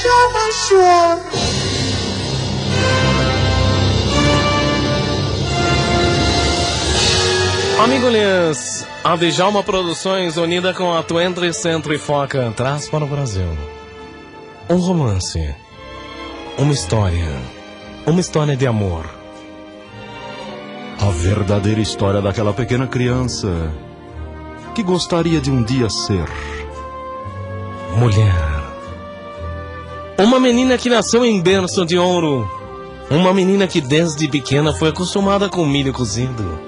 Chama João. Amigo Lins, a Djalma Produções, unida com a Twentry Centro e Foca, traz para o Brasil um romance, uma história, uma história de amor. A verdadeira história daquela pequena criança que gostaria de um dia ser mulher. Uma menina que nasceu em berço de ouro. Uma menina que desde pequena foi acostumada com milho cozido.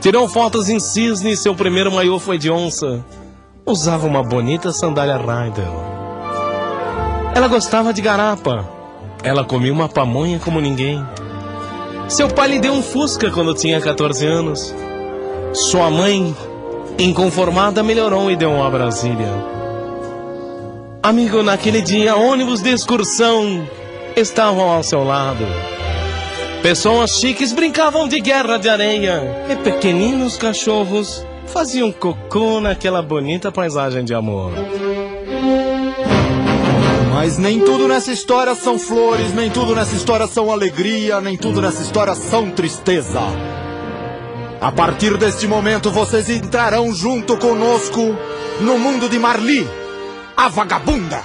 Tirou fotos em cisne e seu primeiro maiô foi de onça. Usava uma bonita sandália Rydell. Ela gostava de garapa. Ela comia uma pamonha como ninguém. Seu pai lhe deu um Fusca quando tinha 14 anos. Sua mãe, inconformada, melhorou e deu um a Brasília. Amigo, naquele dia, ônibus de excursão estavam ao seu lado. Pessoas chiques brincavam de guerra de areia e pequeninos cachorros faziam cocô naquela bonita paisagem de amor. Mas nem tudo nessa história são flores, nem tudo nessa história são alegria, nem tudo nessa história são tristeza. A partir deste momento vocês entrarão junto conosco no mundo de Marli, a vagabunda.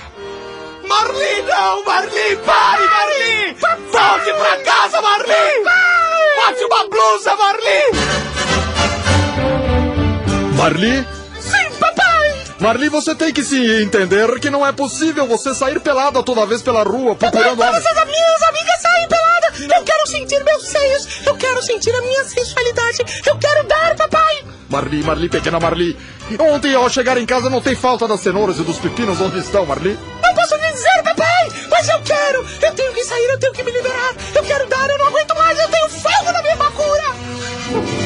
Marli, não! Marli, pare, Marli! Volte pra casa, Marli! Bote uma blusa, Marli! Marli? Sim, papai! Marli, você tem que se entender que não é possível você sair pelada toda vez pela rua procurando Todas homens. as minhas amigas! Eu quero sentir meus seios! Eu quero sentir a minha sensualidade! Eu quero dar, papai! Marli, Marli, pequena Marli. Ontem ao chegar em casa notei falta das cenouras e dos pepinos. Onde estão, Marli? Não posso dizer, papai! Mas eu quero! Eu tenho que sair, eu tenho que me liberar! Eu quero dar, eu não aguento mais! Eu tenho fogo na minha macura!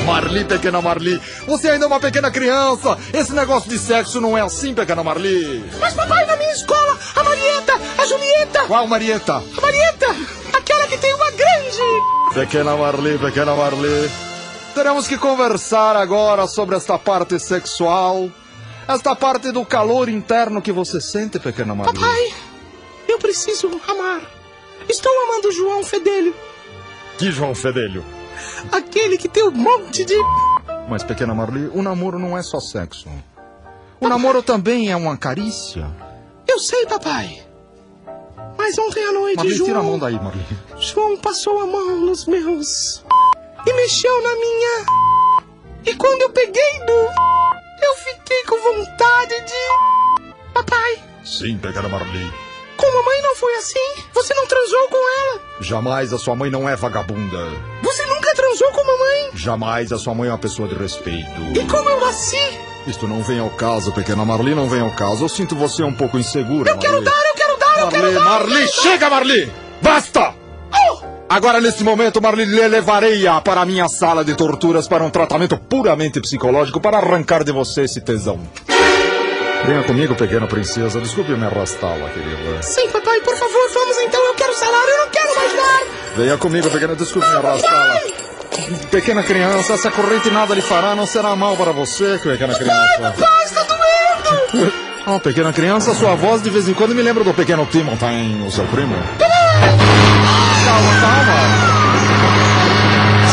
Marli, pequena Marli. Você ainda é uma pequena criança. Esse negócio de sexo não é assim, pequena Marli. Mas, papai, na minha escola, a Marieta, a Julieta, Qual, Marieta? a Marieta, tem grande... Pequena Marli, pequena Marli. Teremos que conversar agora sobre esta parte sexual. Esta parte do calor interno que você sente, pequena Marli. Papai, eu preciso amar. Estou amando João Fedelho, Que João Fedelho. aquele que tem um monte de... Mas, pequena Marli, o namoro não é só sexo. O namoro também é uma carícia. Eu sei, papai. Mas ontem à noite, Marli, João... tira a mão daí, Marli. João passou a mão nos meus e mexeu na minha. E quando eu peguei no, eu fiquei com vontade de. Papai, Sim, pequena Marli. com a mamãe não foi assim? Você não transou com ela? Jamais a sua mãe não é vagabunda. Você nunca transou com a mamãe? Jamais a sua mãe é uma pessoa de respeito. E como eu nasci? Isto não vem ao caso, pequena Marli, não vem ao caso. Eu sinto você um pouco insegura, Eu quero Marli. dar, quero Marli, Marli, chega, Marli! Basta! Oh! Agora, nesse momento, Marli, levarei-a para a minha sala de torturas para um tratamento puramente psicológico para arrancar de você esse tesão. Venha comigo, pequena princesa. Desculpe me arrastá-la, querida. Sim, papai, por favor, vamos então. Eu quero salário, eu não quero mais dar. Venha comigo, pequena. Desculpe me arrastá-la. Pequena criança, essa corrente nada lhe fará, não será mal para você, pequena criança. Papai, está doendo. Oh, pequena criança, sua voz de vez em quando me lembra do pequeno Timothy, o seu primo. Calma, calma.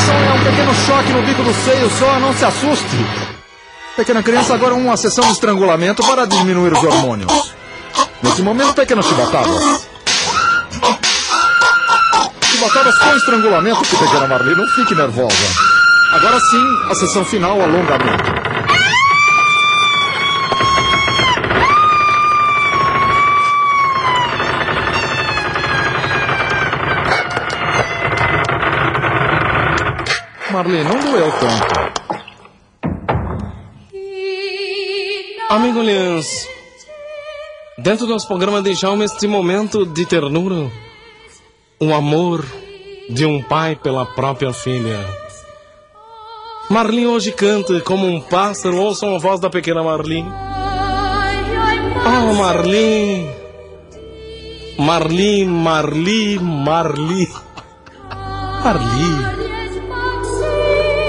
Só é um pequeno choque no bico do seio, só não se assuste. Pequena criança, agora uma sessão de estrangulamento para diminuir os hormônios. Nesse momento, pequenas chibatadas. Chibatadas com estrangulamento, que pequena Marli, não fique nervosa. Agora sim, a sessão final, alongamento. Marli, não doeu tanto. Amigo Lins, dentro do nosso programa deixamos este momento de ternura, o amor de um pai pela própria filha. Marlin hoje canta como um pássaro, ouçam a voz da pequena Marlin. Oh, Marlin! Marli, Marli, Marli. Marli.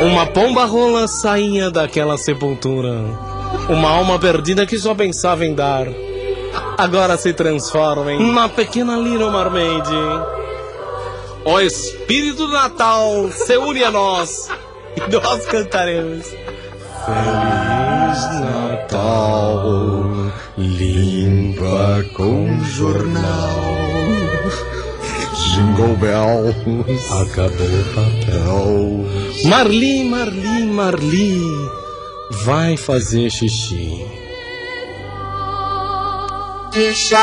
Uma pomba rola saía daquela sepultura. Uma alma perdida que só pensava em dar. agora se transformem na pequena Little Mermaid. O espírito do Natal se une a nós e nós cantaremos. Feliz Natal, limpa com jornal. Jingle bells. Acabou o papel. Marli, Marli, Marli, vai fazer xixi. Deixa